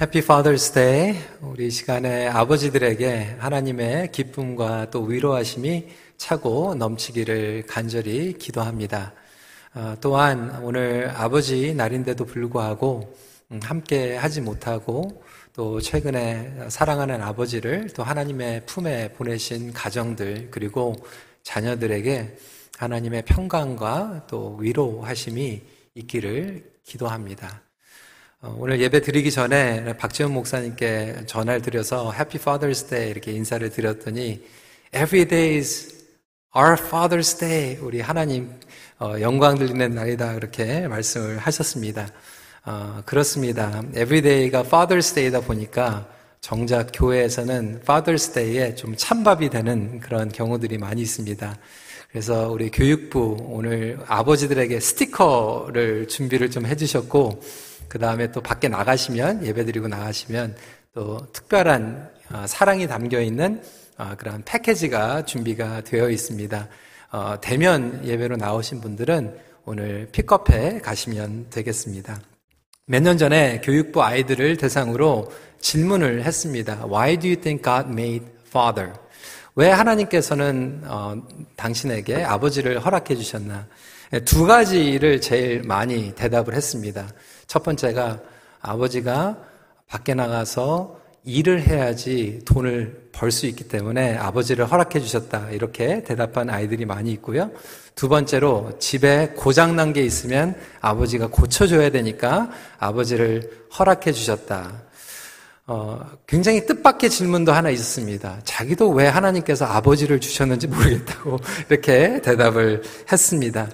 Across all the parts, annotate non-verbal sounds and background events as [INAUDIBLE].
해피 Father's Day. 우리 시간에 아버지들에게 하나님의 기쁨과 또 위로하심이 차고 넘치기를 간절히 기도합니다. 어, 또한 오늘 아버지 날인데도 불구하고 음, 함께 하지 못하고 또 최근에 사랑하는 아버지를 또 하나님의 품에 보내신 가정들 그리고 자녀들에게 하나님의 평강과 또 위로하심이 있기를 기도합니다. 어, 오늘 예배 드리기 전에 박지원 목사님께 전화를 드려서 Happy Father's Day 이렇게 인사를 드렸더니 Every day is our Father's Day. 우리 하나님 어, 영광 들리는 날이다 그렇게 말씀을 하셨습니다. 어, 그렇습니다. Every day가 Father's Day다 보니까 정작 교회에서는 Father's Day에 좀 찬밥이 되는 그런 경우들이 많이 있습니다. 그래서 우리 교육부 오늘 아버지들에게 스티커를 준비를 좀 해주셨고 그 다음에 또 밖에 나가시면 예배 드리고 나가시면 또 특별한 어, 사랑이 담겨 있는 어, 그런 패키지가 준비가 되어 있습니다. 어, 대면 예배로 나오신 분들은 오늘 픽업해 가시면 되겠습니다. 몇 년 전에 교육부 아이들을 대상으로 질문을 했습니다. Why do you think God made father? 왜 하나님께서는 어, 당신에게 아버지를 허락해 주셨나? 두 가지를 제일 많이 대답을 했습니다. 첫 번째가 아버지가 밖에 나가서 일을 해야지 돈을 벌 수 있기 때문에 아버지를 허락해 주셨다. 이렇게 대답한 아이들이 많이 있고요. 두 번째로 집에 고장난 게 있으면 아버지가 고쳐줘야 되니까 아버지를 허락해 주셨다. 어, 굉장히 뜻밖의 질문도 하나 있었습니다. 자기도 왜 하나님께서 아버지를 주셨는지 모르겠다고 [LAUGHS] 이렇게 대답을 했습니다.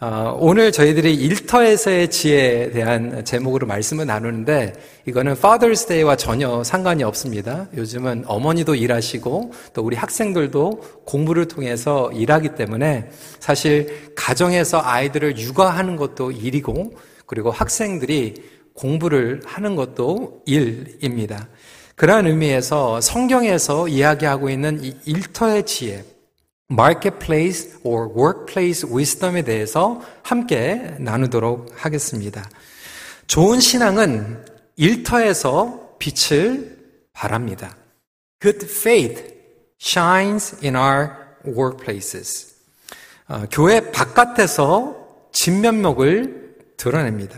어, 오늘 저희들이 일터에서의 지혜에 대한 제목으로 말씀을 나누는데 이거는 Father's Day와 전혀 상관이 없습니다. 요즘은 어머니도 일하시고 또 우리 학생들도 공부를 통해서 일하기 때문에 사실 가정에서 아이들을 육아하는 것도 일이고 그리고 학생들이 공부를 하는 것도 일입니다. 그러한 의미에서 성경에서 이야기하고 있는 이 일터의 지혜, marketplace or workplace wisdom에 대해서 함께 나누도록 하겠습니다. 좋은 신앙은 일터에서 빛을 발합니다. Good faith shines in our workplaces. 어, 교회 바깥에서 진면목을 드러냅니다.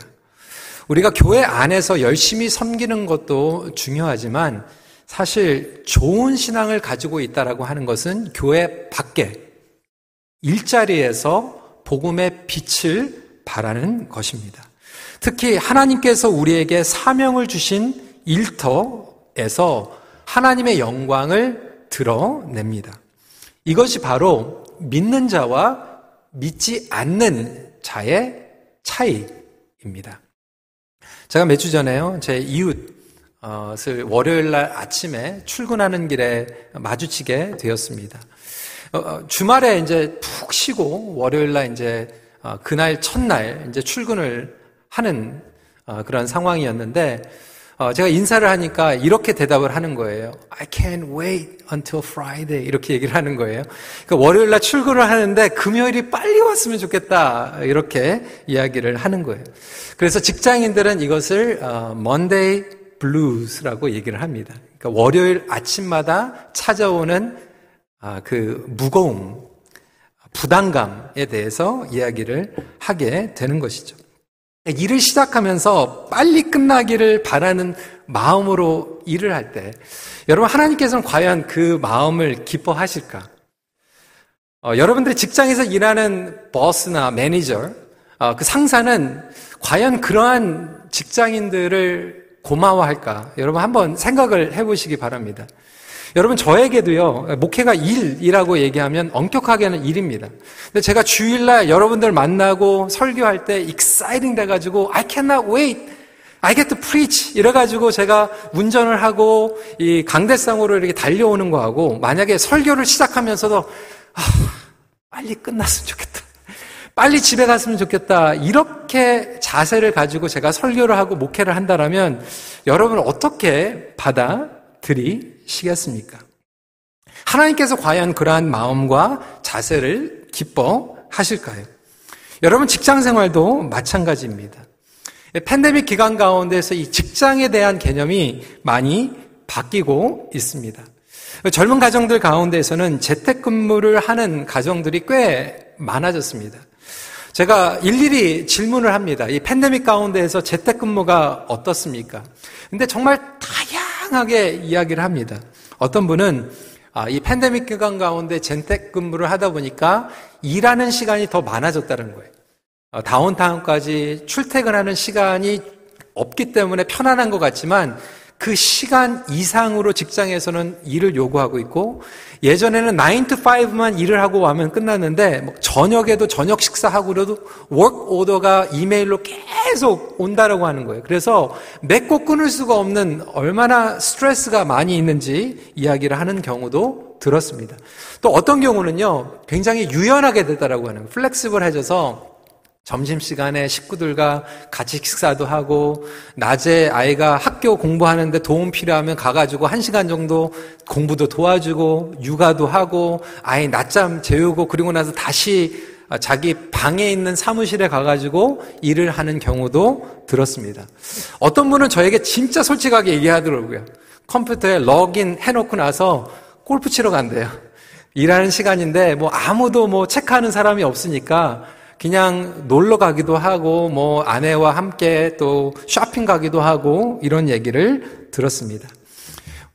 우리가 교회 안에서 열심히 섬기는 것도 중요하지만 사실 좋은 신앙을 가지고 있다라고 하는 것은 교회 밖에 일자리에서 복음의 빛을 발하는 것입니다. 특히 하나님께서 우리에게 사명을 주신 일터에서 하나님의 영광을 드러냅니다. 이것이 바로 믿는 자와 믿지 않는 자의 차이입니다. 제가 몇 주 전에요, 제 이웃, 것을 월요일 날 아침에 출근하는 길에 마주치게 되었습니다. 어, 어, 주말에 이제 푹 쉬고 월요일 날 이제 어, 그날 첫날 이제 출근을 하는 그런 상황이었는데 제가 인사를 하니까 이렇게 대답을 하는 거예요. I can't wait until Friday 이렇게 얘기를 하는 거예요. 그러니까 월요일 날 출근을 하는데 금요일이 빨리 왔으면 좋겠다 이렇게 이야기를 하는 거예요. 그래서 직장인들은 이것을 Monday Blues라고 얘기를 합니다. 그러니까 월요일 아침마다 찾아오는 아, 그 무거움, 부담감에 대해서 이야기를 하게 되는 것이죠. 일을 시작하면서 빨리 끝나기를 바라는 마음으로 일을 할 때, 여러분 하나님께서는 과연 그 마음을 기뻐하실까? 어, 여러분들이 직장에서 일하는 보스나 매니저, 어, 그 상사는 과연 그러한 직장인들을 고마워할까? 여러분 한번 생각을 해보시기 바랍니다. 여러분 저에게도요 목회가 일이라고 얘기하면 엄격하게는 일입니다. 근데 제가 주일날 여러분들 만나고 설교할 때 exciting 돼가지고 I cannot wait, I get to preach 이래가지고 제가 운전을 하고 이 강대상으로 이렇게 달려오는 거하고 만약에 설교를 시작하면서도 아, 빨리 끝났으면 좋겠다. 빨리 집에 갔으면 좋겠다. 이렇게 자세를 가지고 제가 설교를 하고 목회를 한다면 여러분 어떻게 받아들이시겠습니까? 하나님께서 과연 그러한 마음과 자세를 기뻐하실까요? 여러분 직장 생활도 마찬가지입니다. 팬데믹 기간 가운데서 이 직장에 대한 개념이 많이 바뀌고 있습니다. 젊은 가정들 가운데서는 재택근무를 하는 가정들이 꽤 많아졌습니다. 제가 일일이 질문을 합니다. 이 팬데믹 가운데에서 재택근무가 어떻습니까? 근데 정말 다양하게 이야기를 합니다. 어떤 분은 아, 이 팬데믹 기간 가운데 재택근무를 하다 보니까 일하는 시간이 더 많아졌다는 거예요. 어, 다운타운까지 출퇴근하는 시간이 없기 때문에 편안한 것 같지만 그 시간 이상으로 직장에서는 일을 요구하고 있고 예전에는 9 to 5만 일을 하고 오면 끝났는데 뭐 저녁에도 저녁 식사하고도 워크 오더가 이메일로 계속 온다라고 하는 거예요. 그래서 맺고 끊을 수가 없는 얼마나 스트레스가 많이 있는지 이야기를 하는 경우도 들었습니다. 또 어떤 경우는요, 굉장히 유연하게 되더라고 하는. 플렉스블해져서 점심시간에 식구들과 같이 식사도 하고, 낮에 아이가 학교 공부하는데 도움 필요하면 가가지고 한 시간 정도 공부도 도와주고, 육아도 하고, 아이 낮잠 재우고, 그리고 나서 다시 자기 방에 있는 사무실에 가가지고 일을 하는 경우도 들었습니다. 어떤 분은 저에게 진짜 솔직하게 얘기하더라고요. 컴퓨터에 로그인 해놓고 나서 골프 치러 간대요. 일하는 시간인데 뭐 아무도 뭐 체크하는 사람이 없으니까 그냥 놀러 가기도 하고 뭐 아내와 함께 또 쇼핑 가기도 하고 이런 얘기를 들었습니다.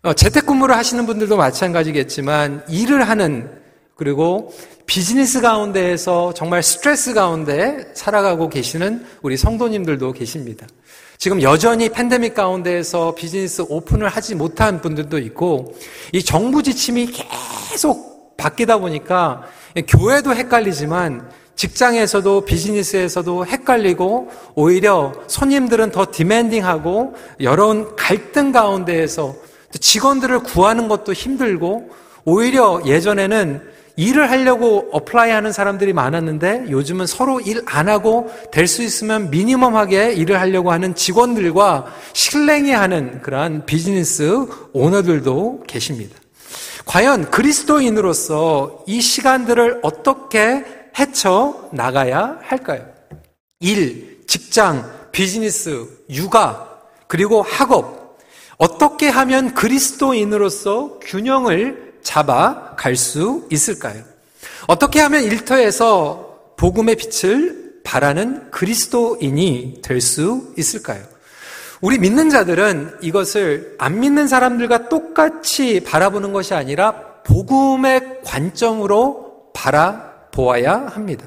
어, 재택근무를 하시는 분들도 마찬가지겠지만 일을 하는 그리고 비즈니스 가운데에서 정말 스트레스 가운데 살아가고 계시는 우리 성도님들도 계십니다. 지금 여전히 팬데믹 가운데에서 비즈니스 오픈을 하지 못한 분들도 있고 이 정부 지침이 계속 바뀌다 보니까 교회도 헷갈리지만 직장에서도 비즈니스에서도 헷갈리고 오히려 손님들은 더 demanding하고 여러 갈등 가운데에서 직원들을 구하는 것도 힘들고 오히려 예전에는 일을 하려고 apply 하는 사람들이 많았는데 요즘은 서로 일 안 하고 될 수 있으면 minimum하게 일을 하려고 하는 직원들과 실랭이 하는 그러한 비즈니스 오너들도 계십니다. 과연 그리스도인으로서 이 시간들을 어떻게 헤쳐 나가야 할까요? 일, 직장, 비즈니스, 육아, 그리고 학업. 어떻게 하면 그리스도인으로서 균형을 잡아 갈 수 있을까요? 어떻게 하면 일터에서 복음의 빛을 바라는 그리스도인이 될 수 있을까요? 우리 믿는 자들은 이것을 안 믿는 사람들과 똑같이 바라보는 것이 아니라 복음의 관점으로 바라 보아야 합니다.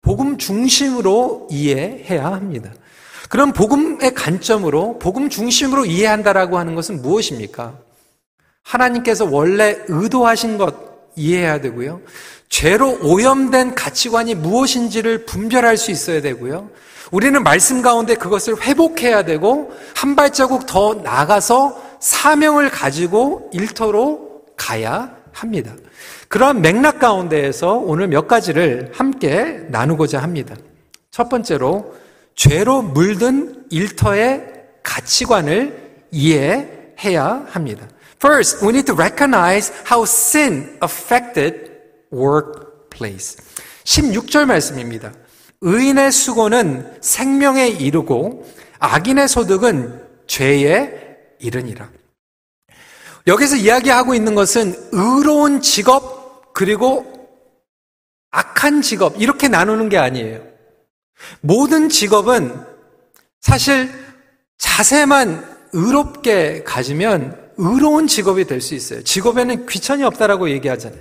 복음 중심으로 이해해야 합니다. 그럼 복음의 관점으로 복음 중심으로 이해한다라고 하는 것은 무엇입니까? 하나님께서 원래 의도하신 것 이해해야 되고요. 죄로 오염된 가치관이 무엇인지를 분별할 수 있어야 되고요. 우리는 말씀 가운데 그것을 회복해야 되고 한 발자국 더 나가서 사명을 가지고 일터로 가야 합니다. 그러한 맥락 가운데에서 오늘 몇 가지를 함께 나누고자 합니다. 첫 번째로 죄로 물든 일터의 가치관을 이해해야 합니다. First, we need to recognize how sin affected workplace. 16절 말씀입니다. 의인의 수고는 생명에 이르고 악인의 소득은 죄에 이르니라. 여기서 이야기하고 있는 것은 의로운 직업 그리고 악한 직업, 이렇게 나누는 게 아니에요. 모든 직업은 사실 자세만 의롭게 가지면 의로운 직업이 될 수 있어요. 직업에는 귀천이 없다라고 얘기하잖아요.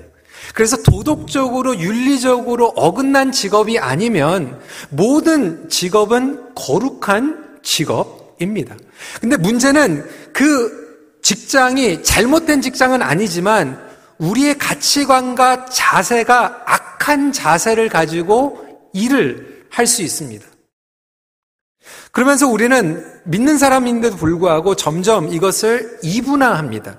그래서 도덕적으로, 윤리적으로 어긋난 직업이 아니면 모든 직업은 거룩한 직업입니다. 근데 문제는 그 직장이 잘못된 직장은 아니지만 우리의 가치관과 자세가 악한 자세를 가지고 일을 할 수 있습니다. 그러면서 우리는 믿는 사람인데도 불구하고 점점 이것을 이분화합니다.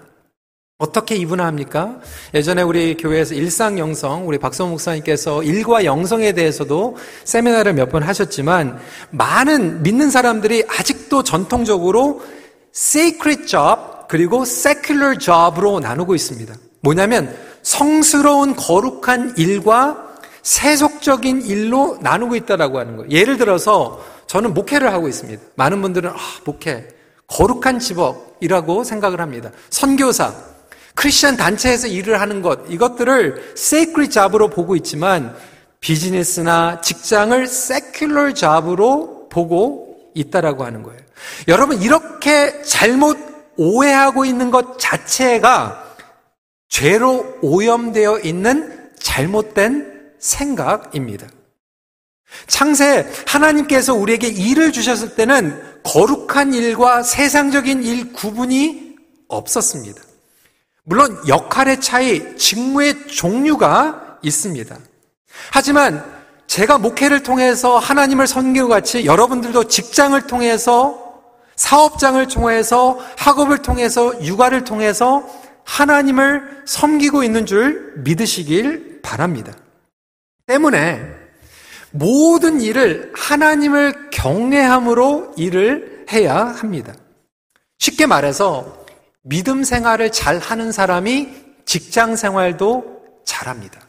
어떻게 이분화합니까? 예전에 우리 교회에서 일상 영성, 우리 박성 목사님께서 일과 영성에 대해서도 세미나를 몇 번 하셨지만 많은 믿는 사람들이 아직도 전통적으로 sacred job 그리고 secular job으로 나누고 있습니다. 뭐냐면 성스러운 거룩한 일과 세속적인 일로 나누고 있다라고 하는 거예요. 예를 들어서 저는 목회를 하고 있습니다. 많은 분들은 아, 목회 거룩한 직업이라고 생각을 합니다. 선교사, 크리스천 단체에서 일을 하는 것 이것들을 세이크리 잡으로 보고 있지만 비즈니스나 직장을 세큘러 잡으로 보고 있다라고 하는 거예요. 여러분 이렇게 잘못 오해하고 있는 것 자체가 죄로 오염되어 있는 잘못된 생각입니다. 창세 하나님께서 우리에게 일을 주셨을 때는 거룩한 일과 세상적인 일 구분이 없었습니다. 물론 역할의 차이, 직무의 종류가 있습니다. 하지만 제가 목회를 통해서 하나님을 섬기고 같이 여러분들도 직장을 통해서 사업장을 통해서 학업을 통해서 육아를 통해서 하나님을 섬기고 있는 줄 믿으시길 바랍니다. 때문에 모든 일을 하나님을 경외함으로 일을 해야 합니다. 쉽게 말해서 믿음 생활을 잘 하는 사람이 직장 생활도 잘합니다.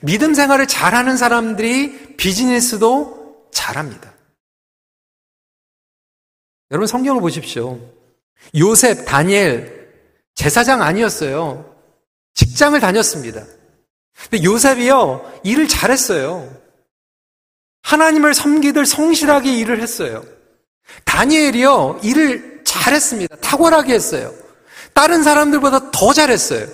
믿음 생활을 잘하는 사람들이 비즈니스도 잘합니다. 여러분 성경을 보십시오. 요셉, 다니엘 제사장 아니었어요. 직장을 다녔습니다. 근데 요셉이요 일을 잘했어요. 하나님을 섬기들 성실하게 일을 했어요. 다니엘이요 일을 잘했습니다. 탁월하게 했어요. 다른 사람들보다 더 잘했어요.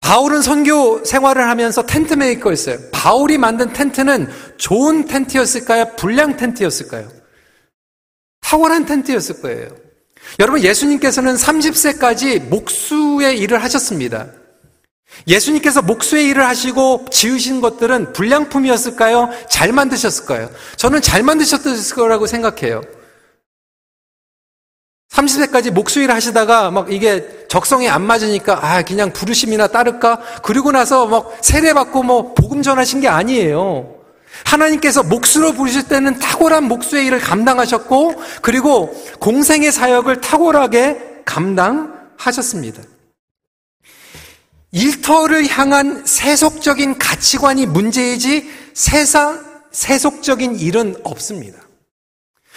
바울은 선교 생활을 하면서 텐트 메이커였어요. 바울이 만든 텐트는 좋은 텐트였을까요? 불량 텐트였을까요? 탁월한 텐트였을 거예요. 여러분, 예수님께서는 30세까지 목수의 일을 하셨습니다. 예수님께서 목수의 일을 하시고 지으신 것들은 불량품이었을까요? 잘 만드셨을까요? 저는 잘 만드셨을 거라고 생각해요. 30세까지 목수 일을 하시다가 막 이게 적성에 안 맞으니까 아 그냥 부르심이나 따를까 그리고 나서 막 세례받고 뭐 복음 전하신 게 아니에요. 하나님께서 목수로 부르실 때는 탁월한 목수의 일을 감당하셨고 그리고 공생의 사역을 탁월하게 감당하셨습니다. 일터를 향한 세속적인 가치관이 문제이지 세상 세속적인 일은 없습니다.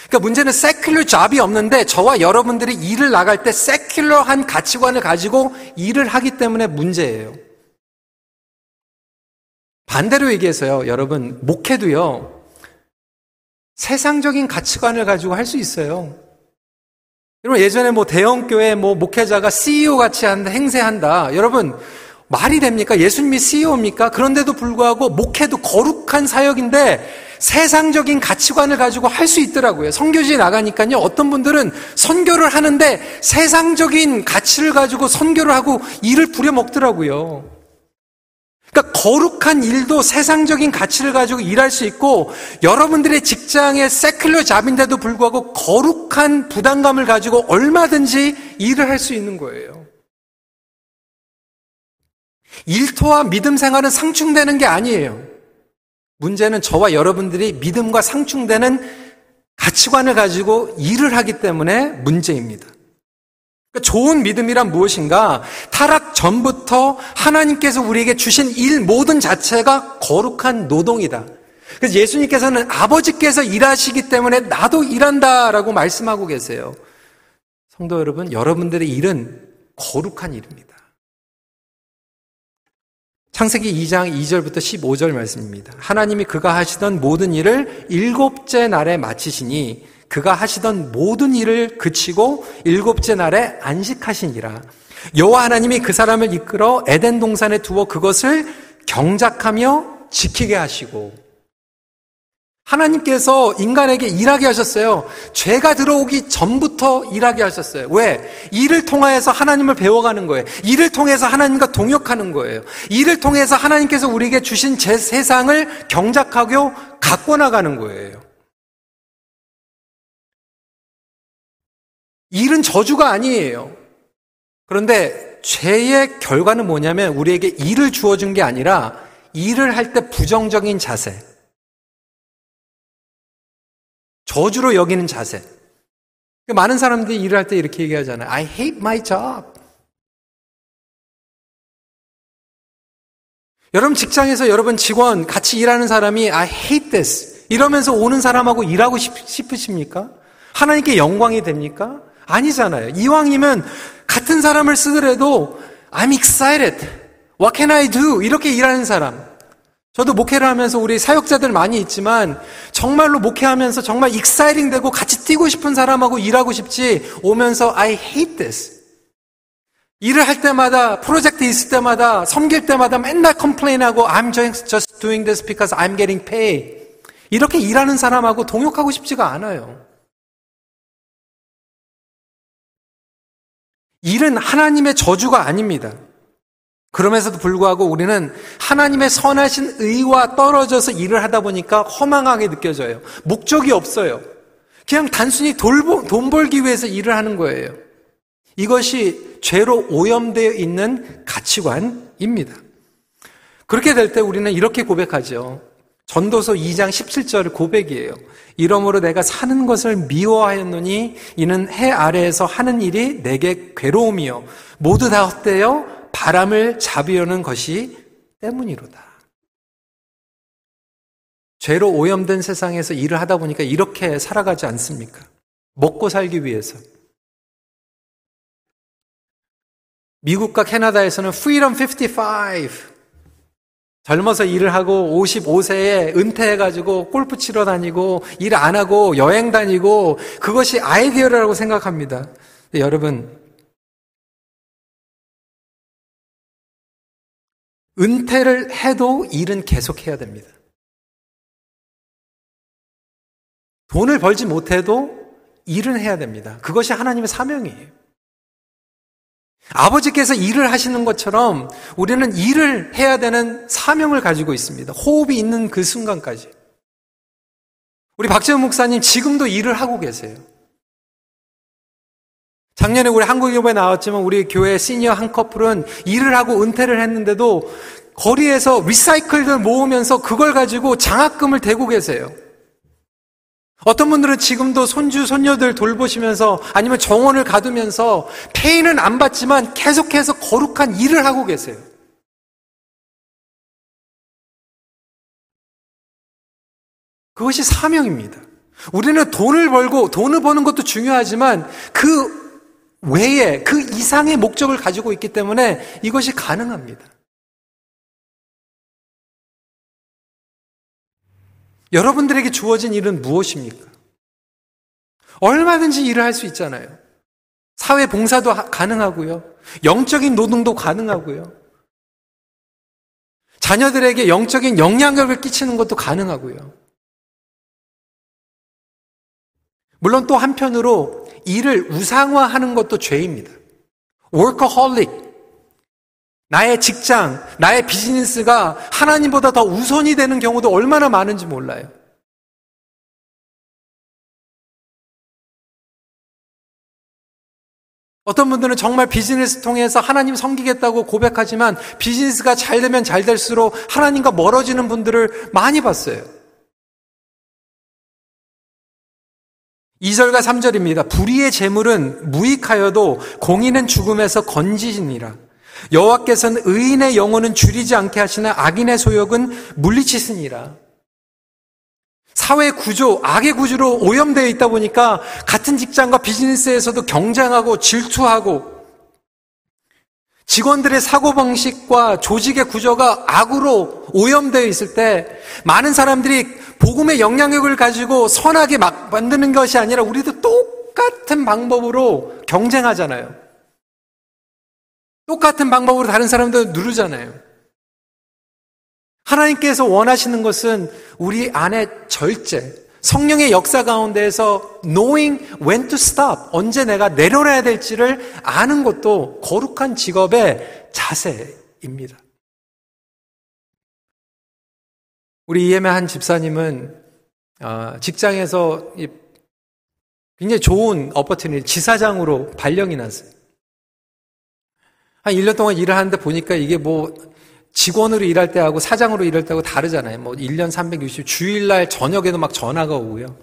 그러니까 문제는 세큘러 잡이 없는데 저와 여러분들이 일을 나갈 때 세큘러한 가치관을 가지고 일을 하기 때문에 문제예요. 반대로 얘기해서요, 여러분, 목회도요, 세상적인 가치관을 가지고 할 수 있어요. 여러분, 예전에 뭐 대형교회 뭐 목회자가 CEO 같이 한다, 행세한다. 여러분, 말이 됩니까? 예수님이 CEO입니까? 그런데도 불구하고 목회도 거룩한 사역인데 세상적인 가치관을 가지고 할 수 있더라고요. 선교지에 나가니까요. 어떤 분들은 선교를 하는데 세상적인 가치를 가지고 선교를 하고 일을 부려먹더라고요. 그러니까 거룩한 일도 세상적인 가치를 가지고 일할 수 있고 여러분들의 직장의 세클러 잡인데도 불구하고 거룩한 부담감을 가지고 얼마든지 일을 할 수 있는 거예요. 일토와 믿음 생활은 상충되는 게 아니에요. 문제는 저와 여러분들이 믿음과 상충되는 가치관을 가지고 일을 하기 때문에 문제입니다. 그러니까 좋은 믿음이란 무엇인가? 타락 전부터 하나님께서 우리에게 주신 일 모든 자체가 거룩한 노동이다. 그래서 예수님께서는 아버지께서 일하시기 때문에 나도 일한다라고 말씀하고 계세요. 성도 여러분, 여러분들의 일은 거룩한 일입니다. 창세기 2장 2절부터 15절 말씀입니다. 하나님이 그가 하시던 모든 일을 일곱째 날에 마치시니 그가 하시던 모든 일을 그치고 일곱째 날에 안식하시니라. 여호와 하나님이 그 사람을 이끌어 에덴 동산에 두어 그것을 경작하며 지키게 하시고 하나님께서 인간에게 일하게 하셨어요. 죄가 들어오기 전부터 일하게 하셨어요. 왜? 일을 통하여서 하나님을 배워가는 거예요. 일을 통해서 하나님과 동역하는 거예요. 일을 통해서 하나님께서 우리에게 주신 제 세상을 경작하고 갖고 나가는 거예요. 일은 저주가 아니에요. 그런데 죄의 결과는 뭐냐면 우리에게 일을 주어준 게 아니라 일을 할 때 부정적인 자세. 저주로 여기는 자세. 많은 사람들이 일을 할 때 이렇게 얘기하잖아요. I hate my job. 여러분 직장에서 여러분 직원 같이 일하는 사람이 I hate this. 이러면서 오는 사람하고 일하고 싶으십니까? 하나님께 영광이 됩니까? 아니잖아요. 이왕이면 같은 사람을 쓰더라도 I'm excited. What can I do? 이렇게 일하는 사람. 저도 목회를 하면서 우리 사역자들 많이 있지만 정말로 목회하면서 정말 exciting 되고 같이 뛰고 싶은 사람하고 일하고 싶지 오면서 I hate this. 일을 할 때마다 프로젝트 있을 때마다 섬길 때마다 맨날 complain하고 I'm just doing this because I'm getting paid. 이렇게 일하는 사람하고 동역하고 싶지가 않아요. 일은 하나님의 저주가 아닙니다. 그럼에서도 불구하고 우리는 하나님의 선하신 의와 떨어져서 일을 하다 보니까 허망하게 느껴져요. 목적이 없어요. 그냥 단순히 돈 벌기 위해서 일을 하는 거예요. 이것이 죄로 오염되어 있는 가치관입니다. 그렇게 될 때 우리는 이렇게 고백하죠. 전도서 2장 17절 고백이에요. 이러므로 내가 사는 것을 미워하였노니 이는 해 아래에서 하는 일이 내게 괴로움이요. 모두 다 헛되어 바람을 잡으려는 것이 때문이로다. 죄로 오염된 세상에서 일을 하다 보니까 이렇게 살아가지 않습니까? 먹고 살기 위해서. 미국과 캐나다에서는 Freedom 55. 젊어서 일을 하고 55세에 은퇴해가지고 골프 치러 다니고 일 안 하고 여행 다니고 그것이 아이디어라고 생각합니다. 여러분, 은퇴를 해도 일은 계속해야 됩니다. 돈을 벌지 못해도 일은 해야 됩니다. 그것이 하나님의 사명이에요. 아버지께서 일을 하시는 것처럼 우리는 일을 해야 되는 사명을 가지고 있습니다. 호흡이 있는 그 순간까지. 우리 박재훈 목사님 지금도 일을 하고 계세요. 작년에 우리 한국교회 나왔지만 우리 교회 시니어 한 커플은 일을 하고 은퇴를 했는데도 거리에서 리사이클들 모으면서 그걸 가지고 장학금을 대고 계세요. 어떤 분들은 지금도 손주, 손녀들 돌보시면서 아니면 정원을 가두면서 페이는 안 받지만 계속해서 거룩한 일을 하고 계세요. 그것이 사명입니다. 우리는 돈을 벌고 돈을 버는 것도 중요하지만 그 외에 그 이상의 목적을 가지고 있기 때문에 이것이 가능합니다. 여러분들에게 주어진 일은 무엇입니까? 얼마든지 일을 할 수 있잖아요. 사회 봉사도 가능하고요. 영적인 노동도 가능하고요. 자녀들에게 영적인 영향력을 끼치는 것도 가능하고요. 물론 또 한편으로 일을 우상화하는 것도 죄입니다. workaholic. 나의 직장, 나의 비즈니스가 하나님보다 더 우선이 되는 경우도 얼마나 많은지 몰라요. 어떤 분들은 정말 비즈니스 통해서 하나님 섬기겠다고 고백하지만 비즈니스가 잘 되면 잘 될수록 하나님과 멀어지는 분들을 많이 봤어요. 2절과 3절입니다. 불의의 재물은 무익하여도 공인은 죽음에서 건지시니라. 여호와께서는 의인의 영혼은 줄이지 않게 하시나 악인의 소욕은 물리치시니라. 사회 구조, 악의 구조로 오염되어 있다 보니까 같은 직장과 비즈니스에서도 경쟁하고 질투하고 직원들의 사고방식과 조직의 구조가 악으로 오염되어 있을 때 많은 사람들이 복음의 영향력을 가지고 선하게 막 만드는 것이 아니라 우리도 똑같은 방법으로 경쟁하잖아요. 똑같은 방법으로 다른 사람들 누르잖아요. 하나님께서 원하시는 것은 우리 안에 절제, 성령의 역사 가운데에서 knowing when to stop, 언제 내가 내려놔야 될지를 아는 것도 거룩한 직업의 자세입니다. 우리 이엠의 한 집사님은 어, 직장에서 굉장히 좋은 어퍼튜니티, 지사장으로 발령이 났어요. 한 1년 동안 일을 하는데 보니까 이게 뭐 직원으로 일할 때하고 사장으로 일할 때하고 다르잖아요. 뭐 1년 360 주일날 저녁에도 막 전화가 오고요.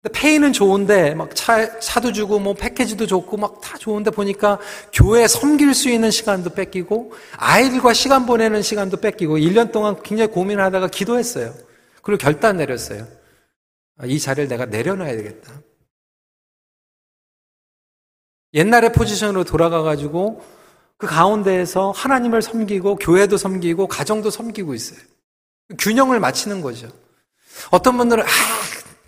근데 페이는 좋은데 막 차, 차도 주고 뭐 패키지도 좋고 막 다 좋은데 보니까 교회 섬길 수 있는 시간도 뺏기고 아이들과 시간 보내는 시간도 뺏기고 1년 동안 굉장히 고민을 하다가 기도했어요. 그리고 결단 내렸어요. 아, 이 자리를 내가 내려놔야 되겠다. 옛날의 포지션으로 돌아가가지고 그 가운데에서 하나님을 섬기고 교회도 섬기고 가정도 섬기고 있어요. 균형을 맞추는 거죠. 어떤 분들은 아,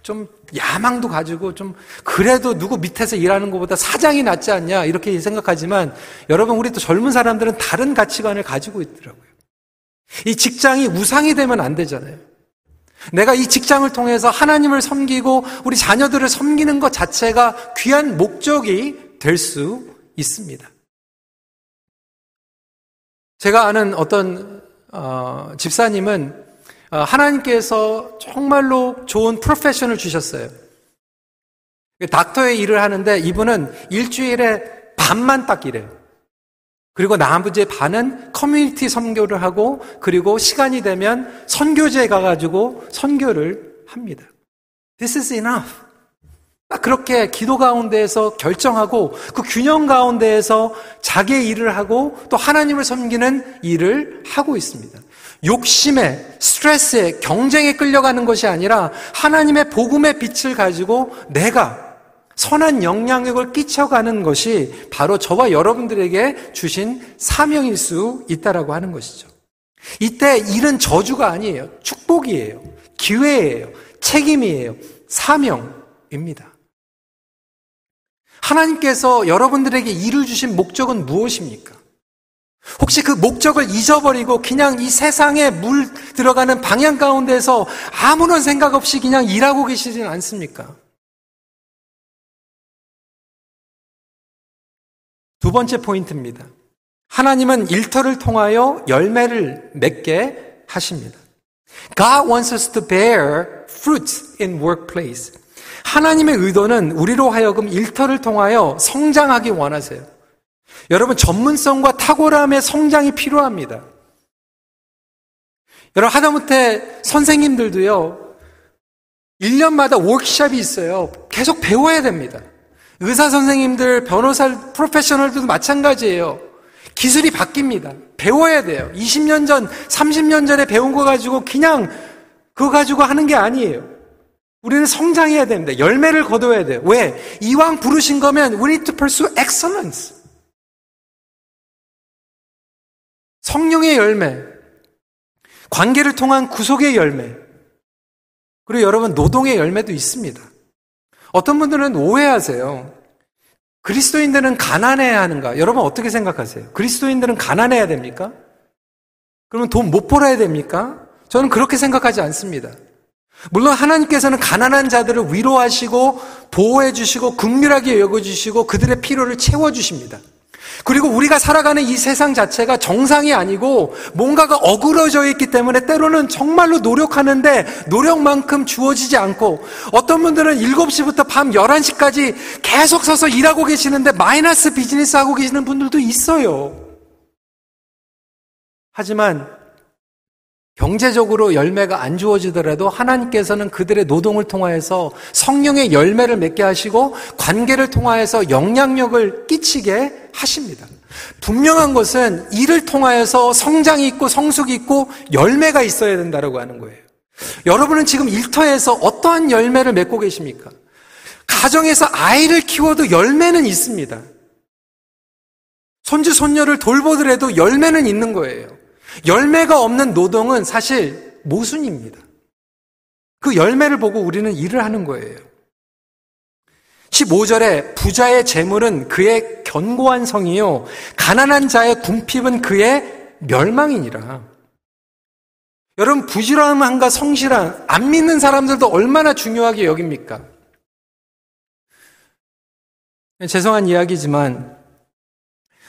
좀 야망도 가지고 좀 그래도 누구 밑에서 일하는 것보다 사장이 낫지 않냐 이렇게 생각하지만 여러분 우리 또 젊은 사람들은 다른 가치관을 가지고 있더라고요. 이 직장이 우상이 되면 안 되잖아요. 내가 이 직장을 통해서 하나님을 섬기고 우리 자녀들을 섬기는 것 자체가 귀한 목적이 될 수 있습니다. 제가 아는 어떤 어, 집사님은 어, 하나님께서 정말로 좋은 프로페셔널 주셨어요. 닥터의 일을 하는데 이분은 일주일에 반만 딱 일해요. 그리고 나머지 반은 커뮤니티 선교를 하고 그리고 시간이 되면 선교제에 가가지고 선교를 합니다. This is enough. 딱 그렇게 기도 가운데에서 결정하고 그 균형 가운데에서 자기의 일을 하고 또 하나님을 섬기는 일을 하고 있습니다. 욕심에, 스트레스에, 경쟁에 끌려가는 것이 아니라 하나님의 복음의 빛을 가지고 내가 선한 영향력을 끼쳐가는 것이 바로 저와 여러분들에게 주신 사명일 수 있다라고 하는 것이죠. 이때 일은 저주가 아니에요. 축복이에요. 기회예요. 책임이에요. 사명입니다. 하나님께서 여러분들에게 일을 주신 목적은 무엇입니까? 혹시 그 목적을 잊어버리고 그냥 이 세상에 물 들어가는 방향 가운데서 아무런 생각 없이 그냥 일하고 계시지는 않습니까? 두 번째 포인트입니다. 하나님은 일터를 통하여 열매를 맺게 하십니다. God wants us to bear fruit in workplace. 하나님의 의도는 우리로 하여금 일터를 통하여 성장하기 원하세요. 여러분, 전문성과 탁월함의 성장이 필요합니다. 여러분, 하다못해 선생님들도요, 1년마다 워크샵이 있어요. 계속 배워야 됩니다. 의사 선생님들, 변호사, 프로페셔널들도 마찬가지예요. 기술이 바뀝니다. 배워야 돼요. 20년 전, 30년 전에 배운 거 가지고 그냥 그거 가지고 하는 게 아니에요. 우리는 성장해야 됩니다. 열매를 거둬야 돼요. 왜? 이왕 부르신 거면 we need to pursue excellence. 성령의 열매, 관계를 통한 구속의 열매, 그리고 여러분 노동의 열매도 있습니다. 어떤 분들은 오해하세요. 그리스도인들은 가난해야 하는가? 여러분 어떻게 생각하세요? 그리스도인들은 가난해야 됩니까? 그러면 돈 못 벌어야 됩니까? 저는 그렇게 생각하지 않습니다. 물론 하나님께서는 가난한 자들을 위로하시고 보호해 주시고 극률하게 여겨 주시고 그들의 필요를 채워 주십니다. 그리고 우리가 살아가는 이 세상 자체가 정상이 아니고 뭔가가 어그러져 있기 때문에 때로는 정말로 노력하는데 노력만큼 주어지지 않고 어떤 분들은 7시부터 밤 11시까지 계속 서서 일하고 계시는데 마이너스 비즈니스 하고 계시는 분들도 있어요. 하지만 경제적으로 열매가 안 주어지더라도 하나님께서는 그들의 노동을 통하여서 성령의 열매를 맺게 하시고 관계를 통하여서 영향력을 끼치게 하십니다. 분명한 것은 이를 통하여서 성장이 있고 성숙이 있고 열매가 있어야 된다고 하는 거예요. 여러분은 지금 일터에서 어떠한 열매를 맺고 계십니까? 가정에서 아이를 키워도 열매는 있습니다. 손주, 손녀를 돌보더라도 열매는 있는 거예요. 열매가 없는 노동은 사실 모순입니다. 그 열매를 보고 우리는 일을 하는 거예요. 15절에 부자의 재물은 그의 견고한 성이요. 가난한 자의 궁핍은 그의 멸망이니라. 여러분, 부지런함과 성실함, 안 믿는 사람들도 얼마나 중요하게 여깁니까? 죄송한 이야기지만,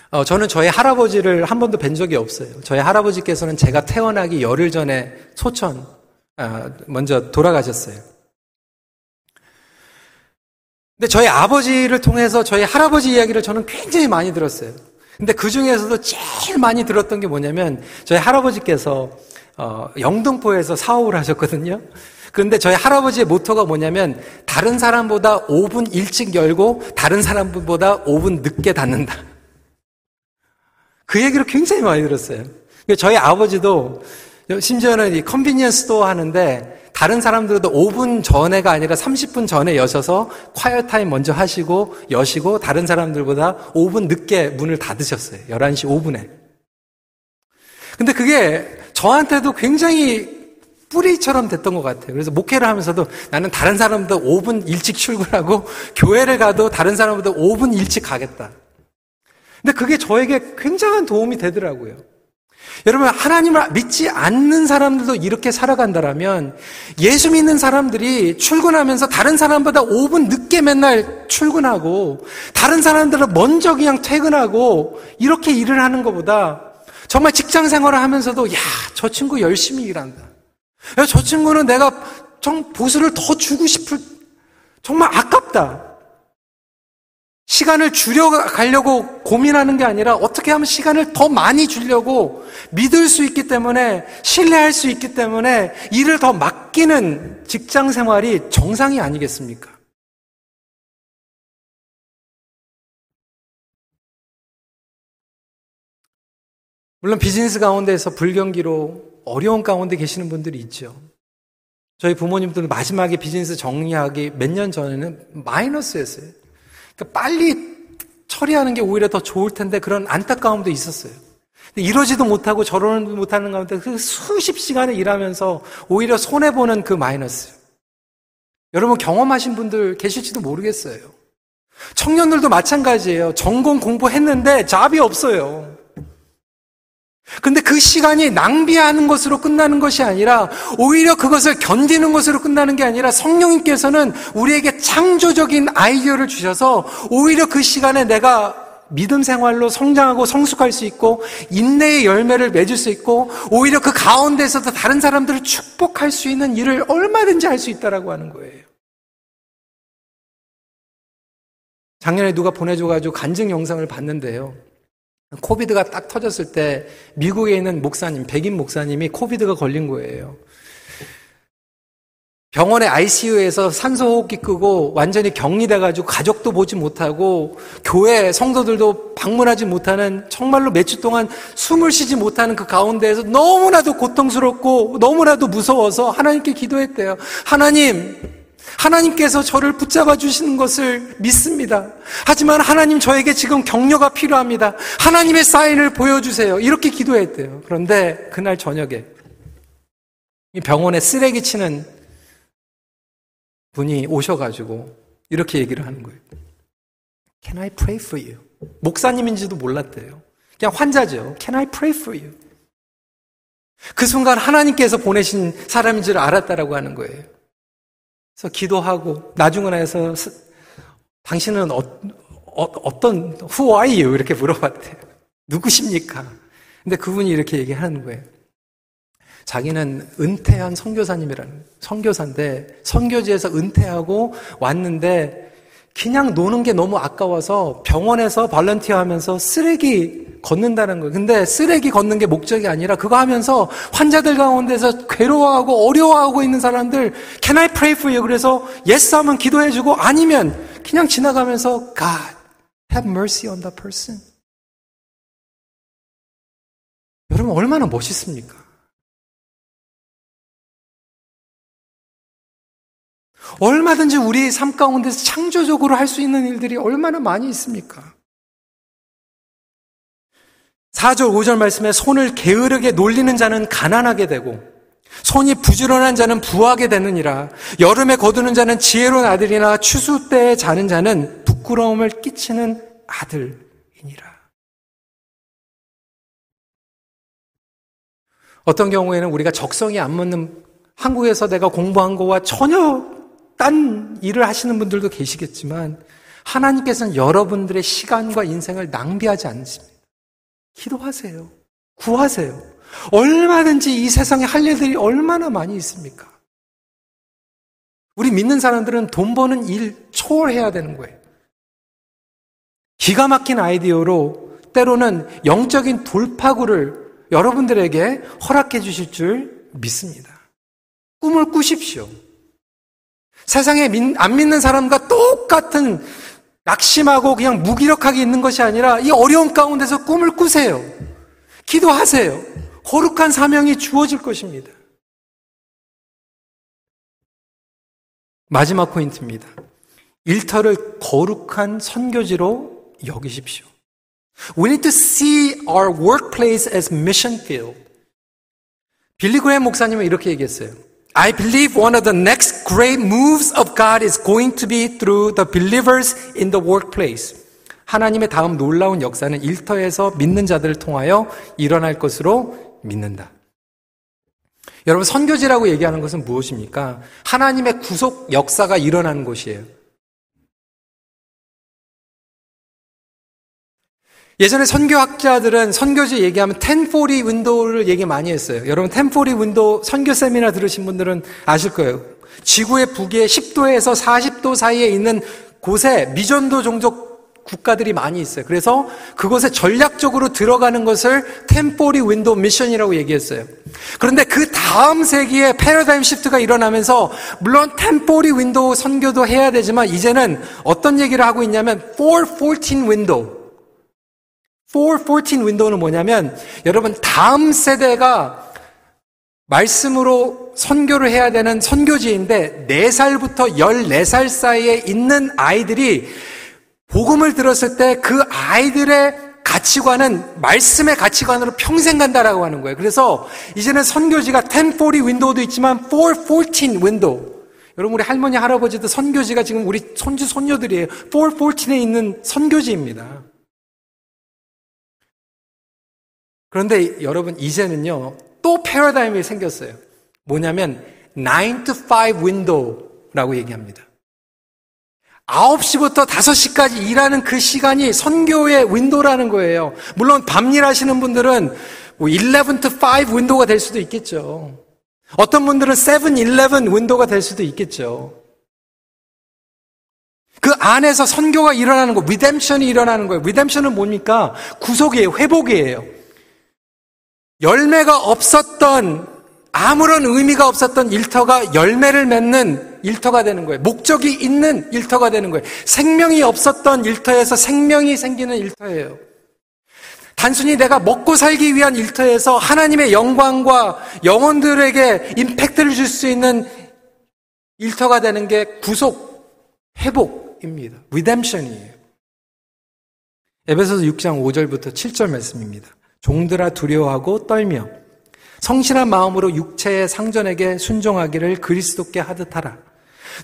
어, 저는 저희 할아버지를 한 번도 뵌 적이 없어요. 저희 할아버지께서는 제가 태어나기 열흘 전에 소천, 아, 먼저 돌아가셨어요. 근데 저희 아버지를 통해서 저희 할아버지 이야기를 저는 굉장히 많이 들었어요. 근데 그 중에서도 제일 많이 들었던 게 뭐냐면 저희 할아버지께서 어, 영등포에서 사업을 하셨거든요. 그런데 저희 할아버지의 모토가 뭐냐면 다른 사람보다 5분 일찍 열고 다른 사람보다 5분 늦게 닫는다. 그 얘기를 굉장히 많이 들었어요. 저희 아버지도 심지어는 이 convenience store 하는데 다른 사람들도 5분 전에가 아니라 30분 전에 여셔서 quiet time 먼저 하시고 여시고 다른 사람들보다 5분 늦게 문을 닫으셨어요. 11시 5분에. 근데 그게 저한테도 굉장히 뿌리처럼 됐던 것 같아요. 그래서 목회를 하면서도 나는 다른 사람보다 5분 일찍 출근하고 [LAUGHS] 교회를 가도 다른 사람보다 5분 일찍 가겠다. 근데 그게 저에게 굉장한 도움이 되더라고요. 여러분, 하나님을 믿지 않는 사람들도 이렇게 살아간다라면 예수 믿는 사람들이 출근하면서 다른 사람보다 5분 늦게 맨날 출근하고 다른 사람들은 먼저 그냥 퇴근하고 이렇게 일을 하는 것보다 정말 직장 생활을 하면서도 야, 저 친구 열심히 일한다. 야, 저 친구는 내가 좀 보수를 더 주고 싶을 정말 아깝다. 시간을 줄여가려고 고민하는 게 아니라 어떻게 하면 시간을 더 많이 주려고 믿을 수 있기 때문에 신뢰할 수 있기 때문에 일을 더 맡기는 직장 생활이 정상이 아니겠습니까? 물론 비즈니스 가운데서 불경기로 어려운 가운데 계시는 분들이 있죠. 저희 부모님들은 마지막에 비즈니스 정리하기 몇 년 전에는 마이너스였어요. 그러니까 빨리 처리하는 게 오히려 더 좋을 텐데 그런 안타까움도 있었어요. 이러지도 못하고 저러는 못하는 가운데 그 수십 시간을 일하면서 오히려 손해보는 그 마이너스. 여러분 경험하신 분들 계실지도 모르겠어요. 청년들도 마찬가지예요. 전공 공부했는데 잡이 없어요. 근데 그 시간이 낭비하는 것으로 끝나는 것이 아니라 오히려 그것을 견디는 것으로 끝나는 게 아니라 성령님께서는 우리에게 창조적인 아이디어를 주셔서 오히려 그 시간에 내가 믿음 생활로 성장하고 성숙할 수 있고 인내의 열매를 맺을 수 있고 오히려 그 가운데서도 다른 사람들을 축복할 수 있는 일을 얼마든지 할 수 있다라고 하는 거예요. 작년에 누가 보내줘가지고 간증 영상을 봤는데요. 코비드가 딱 터졌을 때 미국에 있는 목사님, 백인 목사님이 코비드가 걸린 거예요. 병원의 ICU에서 산소호흡기 끄고 완전히 격리돼가지고 가족도 보지 못하고 교회 성도들도 방문하지 못하는 정말로 몇 주 동안 숨을 쉬지 못하는 그 가운데에서 너무나도 고통스럽고 너무나도 무서워서 하나님께 기도했대요. 하나님, 하나님께서 저를 붙잡아 주시는 것을 믿습니다. 하지만 하나님 저에게 지금 격려가 필요합니다. 하나님의 사인을 보여주세요. 이렇게 기도했대요. 그런데 그날 저녁에 병원에 쓰레기 치는 분이 오셔가지고 이렇게 얘기를 하는 거예요. Can I pray for you? 목사님인지도 몰랐대요. 그냥 환자죠. Can I pray for you? 그 순간 하나님께서 보내신 사람인 줄 알았다라고 하는 거예요. 그래서 기도하고 나중에 나서 당신은 어, 어, 떤 who are you 이렇게 물어봤대요. 누구십니까? 근데 그분이 이렇게 얘기하는 거예요. 자기는 은퇴한 선교사님이라는 선교사인데 선교지에서 은퇴하고 왔는데 그냥 노는 게 너무 아까워서 병원에서 발런티어 하면서 쓰레기 걷는다는 거예요. 근데 쓰레기 걷는 게 목적이 아니라 그거 하면서 환자들 가운데서 괴로워하고 어려워하고 있는 사람들 Can I pray for you? 그래서 yes 하면 기도해주고 아니면 그냥 지나가면서 God have mercy on that person. 여러분 얼마나 멋있습니까? 얼마든지 우리의 삶 가운데서 창조적으로 할 수 있는 일들이 얼마나 많이 있습니까? 4절, 5절 말씀에 손을 게으르게 놀리는 자는 가난하게 되고 손이 부지런한 자는 부하게 되느니라. 여름에 거두는 자는 지혜로운 아들이나 추수 때에 자는 자는 부끄러움을 끼치는 아들이니라. 어떤 경우에는 우리가 적성이 안 맞는 한국에서 내가 공부한 거와 전혀 딴 일을 하시는 분들도 계시겠지만 하나님께서는 여러분들의 시간과 인생을 낭비하지 않습니다. 기도하세요. 구하세요. 얼마든지 이 세상에 할 일들이 얼마나 많이 있습니까? 우리 믿는 사람들은 돈 버는 일 초월해야 되는 거예요. 기가 막힌 아이디어로 때로는 영적인 돌파구를 여러분들에게 허락해 주실 줄 믿습니다. 꿈을 꾸십시오. 세상에 안 믿는 사람과 똑같은 낙심하고 그냥 무기력하게 있는 것이 아니라 이 어려운 가운데서 꿈을 꾸세요. 기도하세요. 거룩한 사명이 주어질 것입니다. 마지막 포인트입니다. 일터를 거룩한 선교지로 여기십시오. We need to see our workplace as mission field. 빌리 그레 목사님은 이렇게 얘기했어요. I believe one of the next great moves of God is going to be through the believers in the workplace. 하나님의 다음 놀라운 역사는 일터에서 믿는 자들을 통하여 일어날 것으로 믿는다. 여러분, 선교지라고 얘기하는 것은 무엇입니까? 하나님의 구속 역사가 일어나는 곳이에요. 예전에 선교학자들은 선교지 얘기하면 ten forty window를 얘기 많이 했어요. 여러분 ten forty window 선교 세미나 들으신 분들은 아실 거예요. 지구의 북에 10도에서 40도 사이에 있는 곳에 미전도 종족 국가들이 많이 있어요. 그래서 그곳에 전략적으로 들어가는 것을 ten forty window mission이라고 얘기했어요. 그런데 그 다음 세기에 paradigm shift가 일어나면서 물론 ten forty window 선교도 해야 되지만 이제는 어떤 얘기를 하고 있냐면 414 window 414 window는 뭐냐면 여러분 다음 세대가 말씀으로 선교를 해야 되는 선교지인데 4살부터 14살 사이에 있는 아이들이 복음을 들었을 때 그 아이들의 가치관은 말씀의 가치관으로 평생 간다라고 하는 거예요. 그래서 이제는 선교지가 1040 window도 있지만 414 window. 여러분 우리 할머니 할아버지도 선교지가 지금 우리 손주 손녀들이에요. 414에 있는 선교지입니다. 그런데 여러분 이제는요 또 패러다임이 생겼어요. 뭐냐면 9 to 5 window라고 얘기합니다. 9시부터 5시까지 일하는 그 시간이 선교의 window라는 거예요. 물론 밤일 하시는 분들은 뭐 11 to 5 윈도가 될 수도 있겠죠. 어떤 분들은 7, 11 window가 될 수도 있겠죠. 그 안에서 선교가 일어나는 거, redemption이 일어나는 거예요. redemption은 뭡니까? 구속이에요. 회복이에요. 열매가 없었던 아무런 의미가 없었던 일터가 열매를 맺는 일터가 되는 거예요. 목적이 있는 일터가 되는 거예요. 생명이 없었던 일터에서 생명이 생기는 일터예요. 단순히 내가 먹고 살기 위한 일터에서 하나님의 영광과 영혼들에게 임팩트를 줄 수 있는 일터가 되는 게 구속, 회복입니다. 리뎀션이에요. 에베소서 6장 5절부터 7절 말씀입니다. 종들아 두려워하고 떨며 성실한 마음으로 육체의 상전에게 순종하기를 그리스도께 하듯 하라.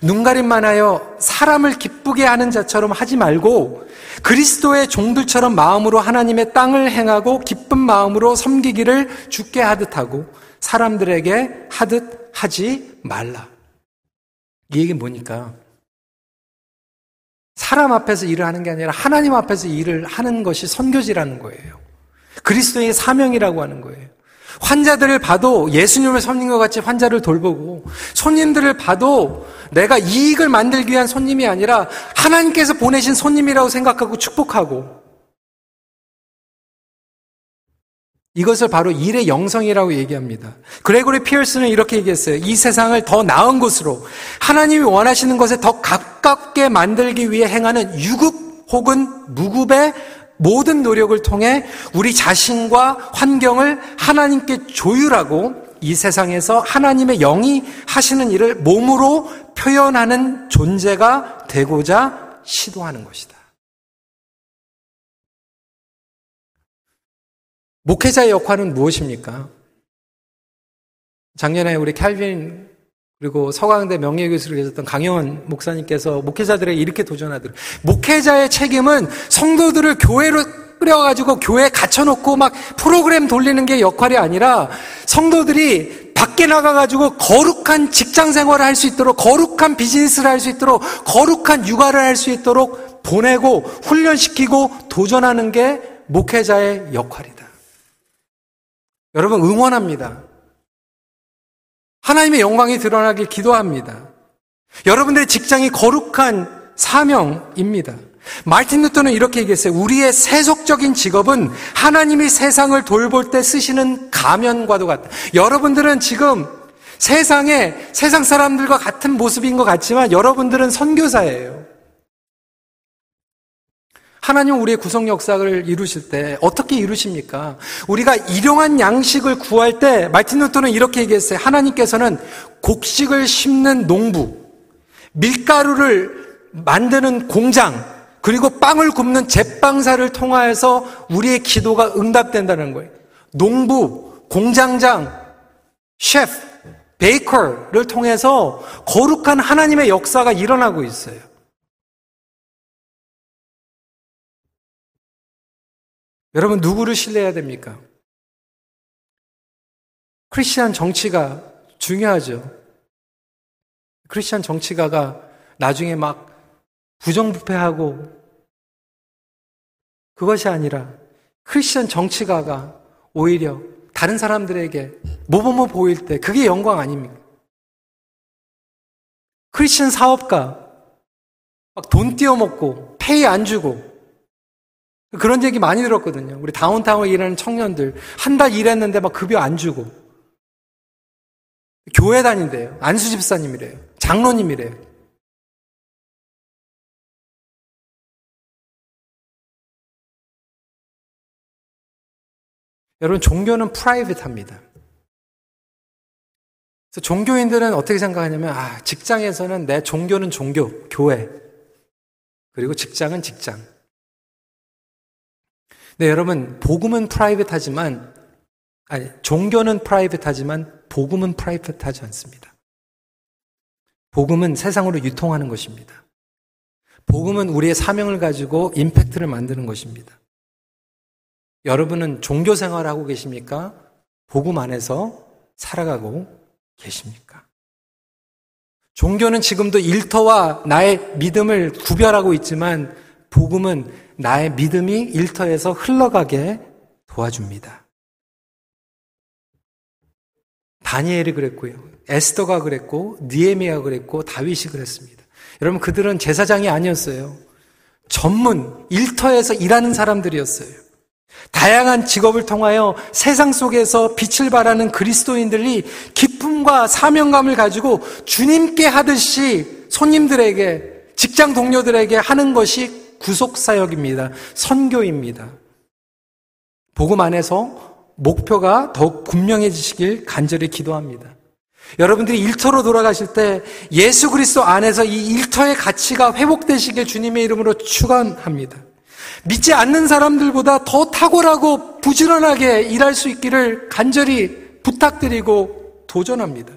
눈 가림만 하여 사람을 기쁘게 하는 자처럼 하지 말고 그리스도의 종들처럼 마음으로 하나님의 땅을 행하고 기쁜 마음으로 섬기기를 죽게 하듯 하고 사람들에게 하듯 하지 말라. 이 얘기는 뭐니까? 사람 앞에서 일을 하는 게 아니라 하나님 앞에서 일을 하는 것이 선교지라는 거예요. 그리스도의 사명이라고 하는 거예요. 환자들을 봐도 예수님을 섬긴 것 같이 환자를 돌보고 손님들을 봐도 내가 이익을 만들기 위한 손님이 아니라 하나님께서 보내신 손님이라고 생각하고 축복하고 이것을 바로 일의 영성이라고 얘기합니다. 그레고리 피어스는 이렇게 얘기했어요. 이 세상을 더 나은 곳으로 하나님이 원하시는 것에 더 가깝게 만들기 위해 행하는 유급 혹은 무급의 모든 노력을 통해 우리 자신과 환경을 하나님께 조율하고 이 세상에서 하나님의 영이 하시는 일을 몸으로 표현하는 존재가 되고자 시도하는 것이다. 목회자의 역할은 무엇입니까? 작년에 우리 캘빈 그리고 서강대 명예교수를 계셨던 강영원 목사님께서 목회자들에게 이렇게 도전하더라고요. 목회자의 책임은 성도들을 교회로 끌어가지고 교회에 갇혀놓고 막 프로그램 돌리는 게 역할이 아니라 성도들이 밖에 나가가지고 거룩한 직장 생활을 할 수 있도록 거룩한 비즈니스를 할 수 있도록 거룩한 육아를 할 수 있도록 보내고 훈련시키고 도전하는 게 목회자의 역할이다. 여러분 응원합니다. 하나님의 영광이 드러나길 기도합니다. 여러분들의 직장이 거룩한 사명입니다. 마틴 루터는 이렇게 얘기했어요. 우리의 세속적인 직업은 하나님이 세상을 돌볼 때 쓰시는 가면과도 같다. 여러분들은 지금 세상에 세상 사람들과 같은 모습인 것 같지만 여러분들은 선교사예요. 하나님 우리의 구성 역사를 이루실 때 어떻게 이루십니까? 우리가 일용한 양식을 구할 때 마틴 루터는 이렇게 얘기했어요. 하나님께서는 곡식을 심는 농부, 밀가루를 만드는 공장, 그리고 빵을 굽는 제빵사를 통하여서 우리의 기도가 응답된다는 거예요. 농부, 공장장, 셰프, 베이커를 통해서 거룩한 하나님의 역사가 일어나고 있어요. 여러분, 누구를 신뢰해야 됩니까? 크리스천 정치가 중요하죠. 크리스천 정치가가 나중에 막 부정부패하고 그것이 아니라 크리스천 정치가가 오히려 다른 사람들에게 뭐뭐뭐 보일 때 그게 영광 아닙니까? 크리스천 사업가 막 돈 띄어먹고 페이 안 주고 그런 얘기 많이 들었거든요. 우리 다운타운에 일하는 청년들 한 달 일했는데 막 급여 안 주고 교회 다닌대요. 안수 집사님이래요. 장로님이래요. 여러분 종교는 프라이빗합니다. 그래서 종교인들은 어떻게 생각하냐면 아 직장에서는 내 종교는 종교, 교회 그리고 직장은 직장. 네 여러분 복음은 프라이빗하지만 아니 종교는 프라이빗하지만 복음은 프라이빗하지 않습니다. 복음은 세상으로 유통하는 것입니다. 복음은 우리의 사명을 가지고 임팩트를 만드는 것입니다. 여러분은 종교 생활하고 계십니까? 복음 안에서 살아가고 계십니까? 종교는 지금도 일터와 나의 믿음을 구별하고 있지만 복음은 나의 믿음이 일터에서 흘러가게 도와줍니다. 다니엘이 그랬고요. 에스더가 그랬고 니에미아가 그랬고 다윗이 그랬습니다. 여러분 그들은 제사장이 아니었어요. 전문 일터에서 일하는 사람들이었어요. 다양한 직업을 통하여 세상 속에서 빛을 발하는 그리스도인들이 기쁨과 사명감을 가지고 주님께 하듯이 손님들에게, 직장 동료들에게 하는 것이 구속사역입니다. 선교입니다. 복음 안에서 목표가 더욱 분명해지시길 간절히 기도합니다. 여러분들이 일터로 돌아가실 때 예수 그리스도 안에서 이 일터의 가치가 회복되시길 주님의 이름으로 축원합니다. 믿지 않는 사람들보다 더 탁월하고 부지런하게 일할 수 있기를 간절히 부탁드리고 도전합니다.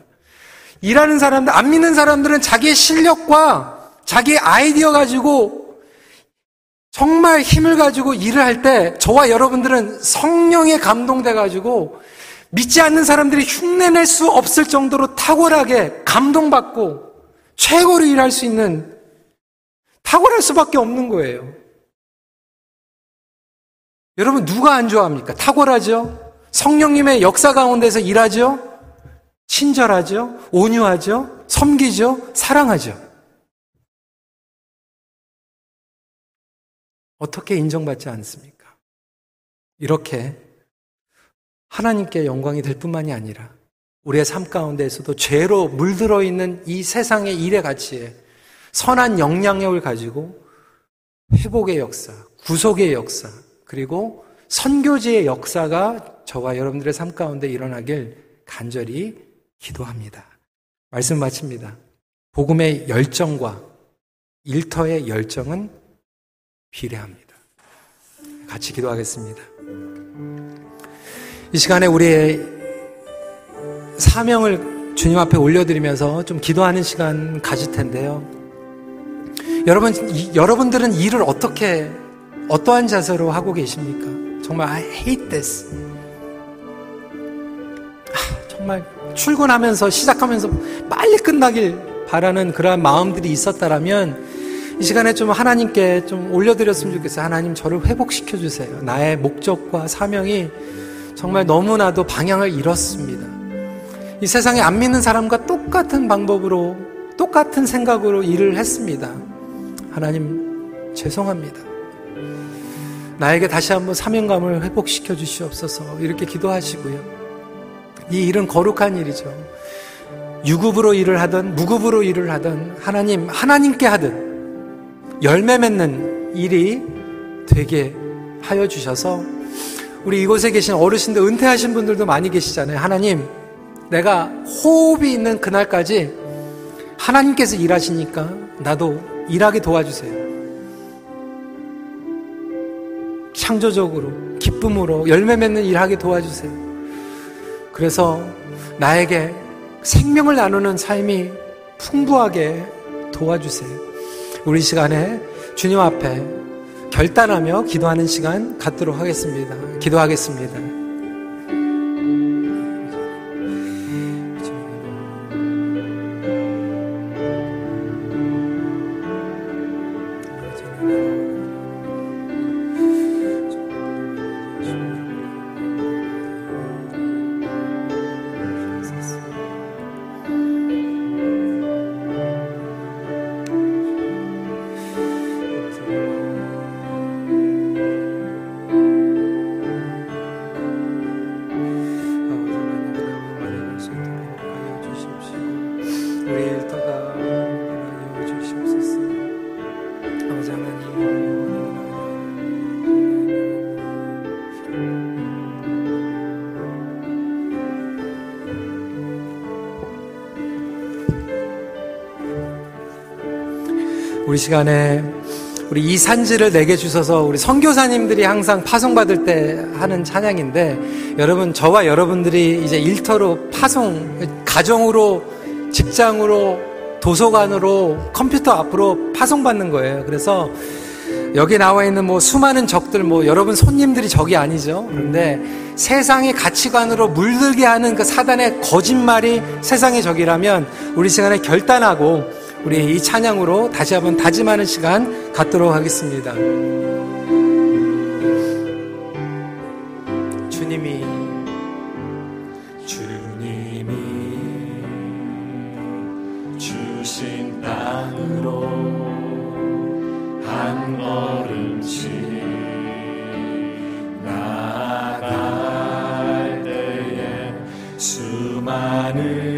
일하는 사람들, 안 믿는 사람들은 자기의 실력과 자기의 아이디어 가지고 정말 힘을 가지고 일을 할 때 저와 여러분들은 성령에 감동돼 가지고 믿지 않는 사람들이 흉내낼 수 없을 정도로 탁월하게 감동받고 최고로 일할 수 있는 탁월할 수밖에 없는 거예요. 여러분 누가 안 좋아합니까? 탁월하죠? 성령님의 역사 가운데서 일하죠? 친절하죠? 온유하죠? 섬기죠? 사랑하죠? 어떻게 인정받지 않습니까? 이렇게 하나님께 영광이 될 뿐만이 아니라 우리의 삶 가운데에서도 죄로 물들어 있는 이 세상의 일의 가치에 선한 영향력을 가지고 회복의 역사, 구속의 역사, 그리고 선교지의 역사가 저와 여러분들의 삶 가운데 일어나길 간절히 기도합니다. 말씀 마칩니다. 복음의 열정과 일터의 열정은 비례합니다. 같이 기도하겠습니다. 이 시간에 우리의 사명을 주님 앞에 올려드리면서 좀 기도하는 시간 가질 텐데요. 여러분, 여러분들은 일을 어떻게 어떠한 자세로 하고 계십니까? 정말 I hate this. 아, 정말 출근하면서 시작하면서 빨리 끝나길 바라는 그러한 마음들이 있었다라면 이 시간에 좀 하나님께 좀 올려드렸으면 좋겠어요. 하나님 저를 회복시켜 주세요. 나의 목적과 사명이 정말 너무나도 방향을 잃었습니다. 이 세상에 안 믿는 사람과 똑같은 방법으로 똑같은 생각으로 일을 했습니다. 하나님 죄송합니다. 나에게 다시 한번 사명감을 회복시켜 주시옵소서 이렇게 기도하시고요. 이 일은 거룩한 일이죠. 유급으로 일을 하든 무급으로 일을 하든 하나님 하나님께 하든 열매 맺는 일이 되게 하여 주셔서 우리 이곳에 계신 어르신들 은퇴하신 분들도 많이 계시잖아요. 하나님 내가 호흡이 있는 그날까지 하나님께서 일하시니까 나도 일하게 도와주세요. 창조적으로, 기쁨으로 열매 맺는 일하게 도와주세요. 그래서 나에게 생명을 나누는 삶이 풍부하게 도와주세요. 우리 시간에 주님 앞에 결단하며 기도하는 시간 갖도록 하겠습니다. 기도하겠습니다. 우리 시간에 우리 이 산지를 내게 주셔서 우리 선교사님들이 항상 파송받을 때 하는 찬양인데 여러분 저와 여러분들이 이제 일터로 파송 가정으로 직장으로 도서관으로 컴퓨터 앞으로 파송받는 거예요. 그래서 여기 나와 있는 뭐 수많은 적들 뭐 여러분 손님들이 적이 아니죠. 그런데 세상의 가치관으로 물들게 하는 그 사단의 거짓말이 세상의 적이라면 우리 시간에 결단하고 우리 이 찬양으로 다시 한번 다짐하는 시간 갖도록 하겠습니다. 주님이 주님이 주신 땅으로 한 걸음씩 나아갈 때에 수많은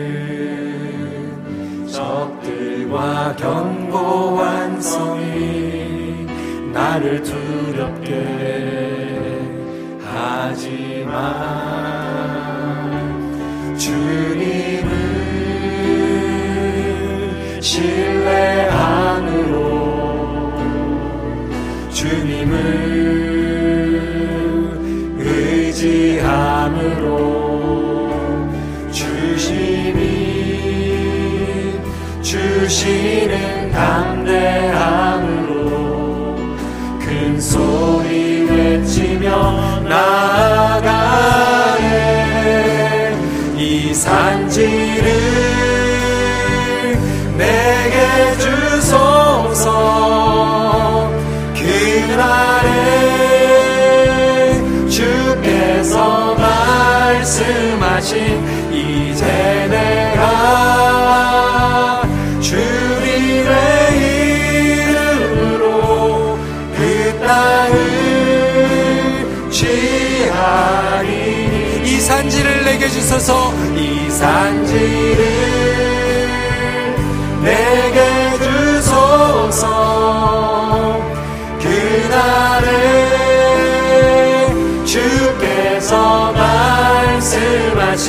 와 견고한 성이 나를 두렵게 하지만 주님 주 주소서 이 산지를 내게 주소서. 그날에 주께서 말씀하신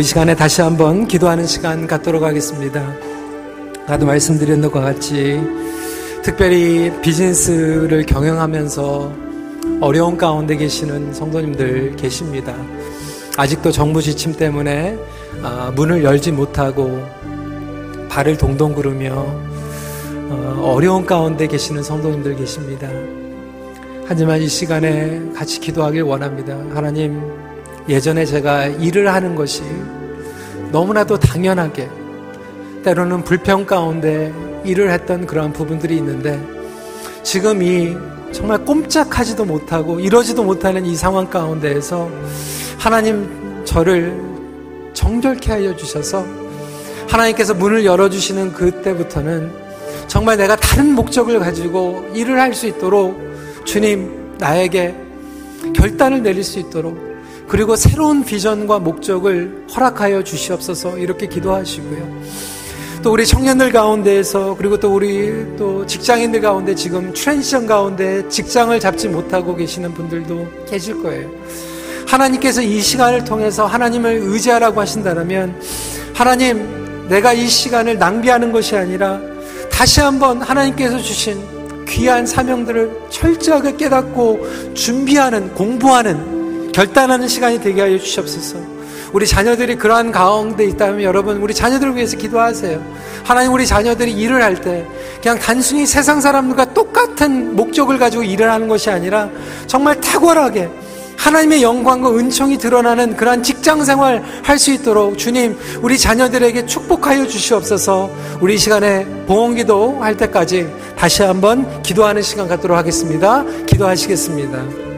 우리 시간에 다시 한번 기도하는 시간 갖도록 하겠습니다. 나도 말씀드린 것과 같이 특별히 비즈니스를 경영하면서 어려운 가운데 계시는 성도님들 계십니다. 아직도 정부 지침 때문에 아, 문을 열지 못하고 발을 동동 구르며 어, 어려운 가운데 계시는 성도님들 계십니다. 하지만 이 시간에 같이 기도하길 원합니다. 하나님, 예전에 제가 일을 하는 것이 너무나도 당연하게 때로는 불평 가운데 일을 했던 그러한 부분들이 있는데 지금 이 정말 꼼짝하지도 못하고 이러지도 못하는 이 상황 가운데에서 하나님 저를 정결케 하여 주셔서 하나님께서 문을 열어주시는 그때부터는 정말 내가 다른 목적을 가지고 일을 할 수 있도록 주님 나에게 결단을 내릴 수 있도록 그리고 새로운 비전과 목적을 허락하여 주시옵소서 이렇게 기도하시고요. 또 우리 청년들 가운데에서 그리고 또 우리 또 직장인들 가운데 지금 transition 가운데 직장을 잡지 못하고 계시는 분들도 계실 거예요. 하나님께서 이 시간을 통해서 하나님을 의지하라고 하신다면 하나님 내가 이 시간을 낭비하는 것이 아니라 다시 한번 하나님께서 주신 귀한 사명들을 철저하게 깨닫고 준비하는 공부하는 결단하는 시간이 되게 하여 주시옵소서. 우리 자녀들이 그러한 가운데 있다면 여러분 우리 자녀들을 위해서 기도하세요. 하나님 우리 자녀들이 일을 할 때 그냥 단순히 세상 사람들과 똑같은 목적을 가지고 일을 하는 것이 아니라 정말 탁월하게 하나님의 영광과 은총이 드러나는 그러한 직장 생활 할 수 있도록 주님 우리 자녀들에게 축복하여 주시옵소서 우리 시간에 봉헌기도 할 때까지 다시 한번 기도하는 시간 갖도록 하겠습니다. 기도하시겠습니다.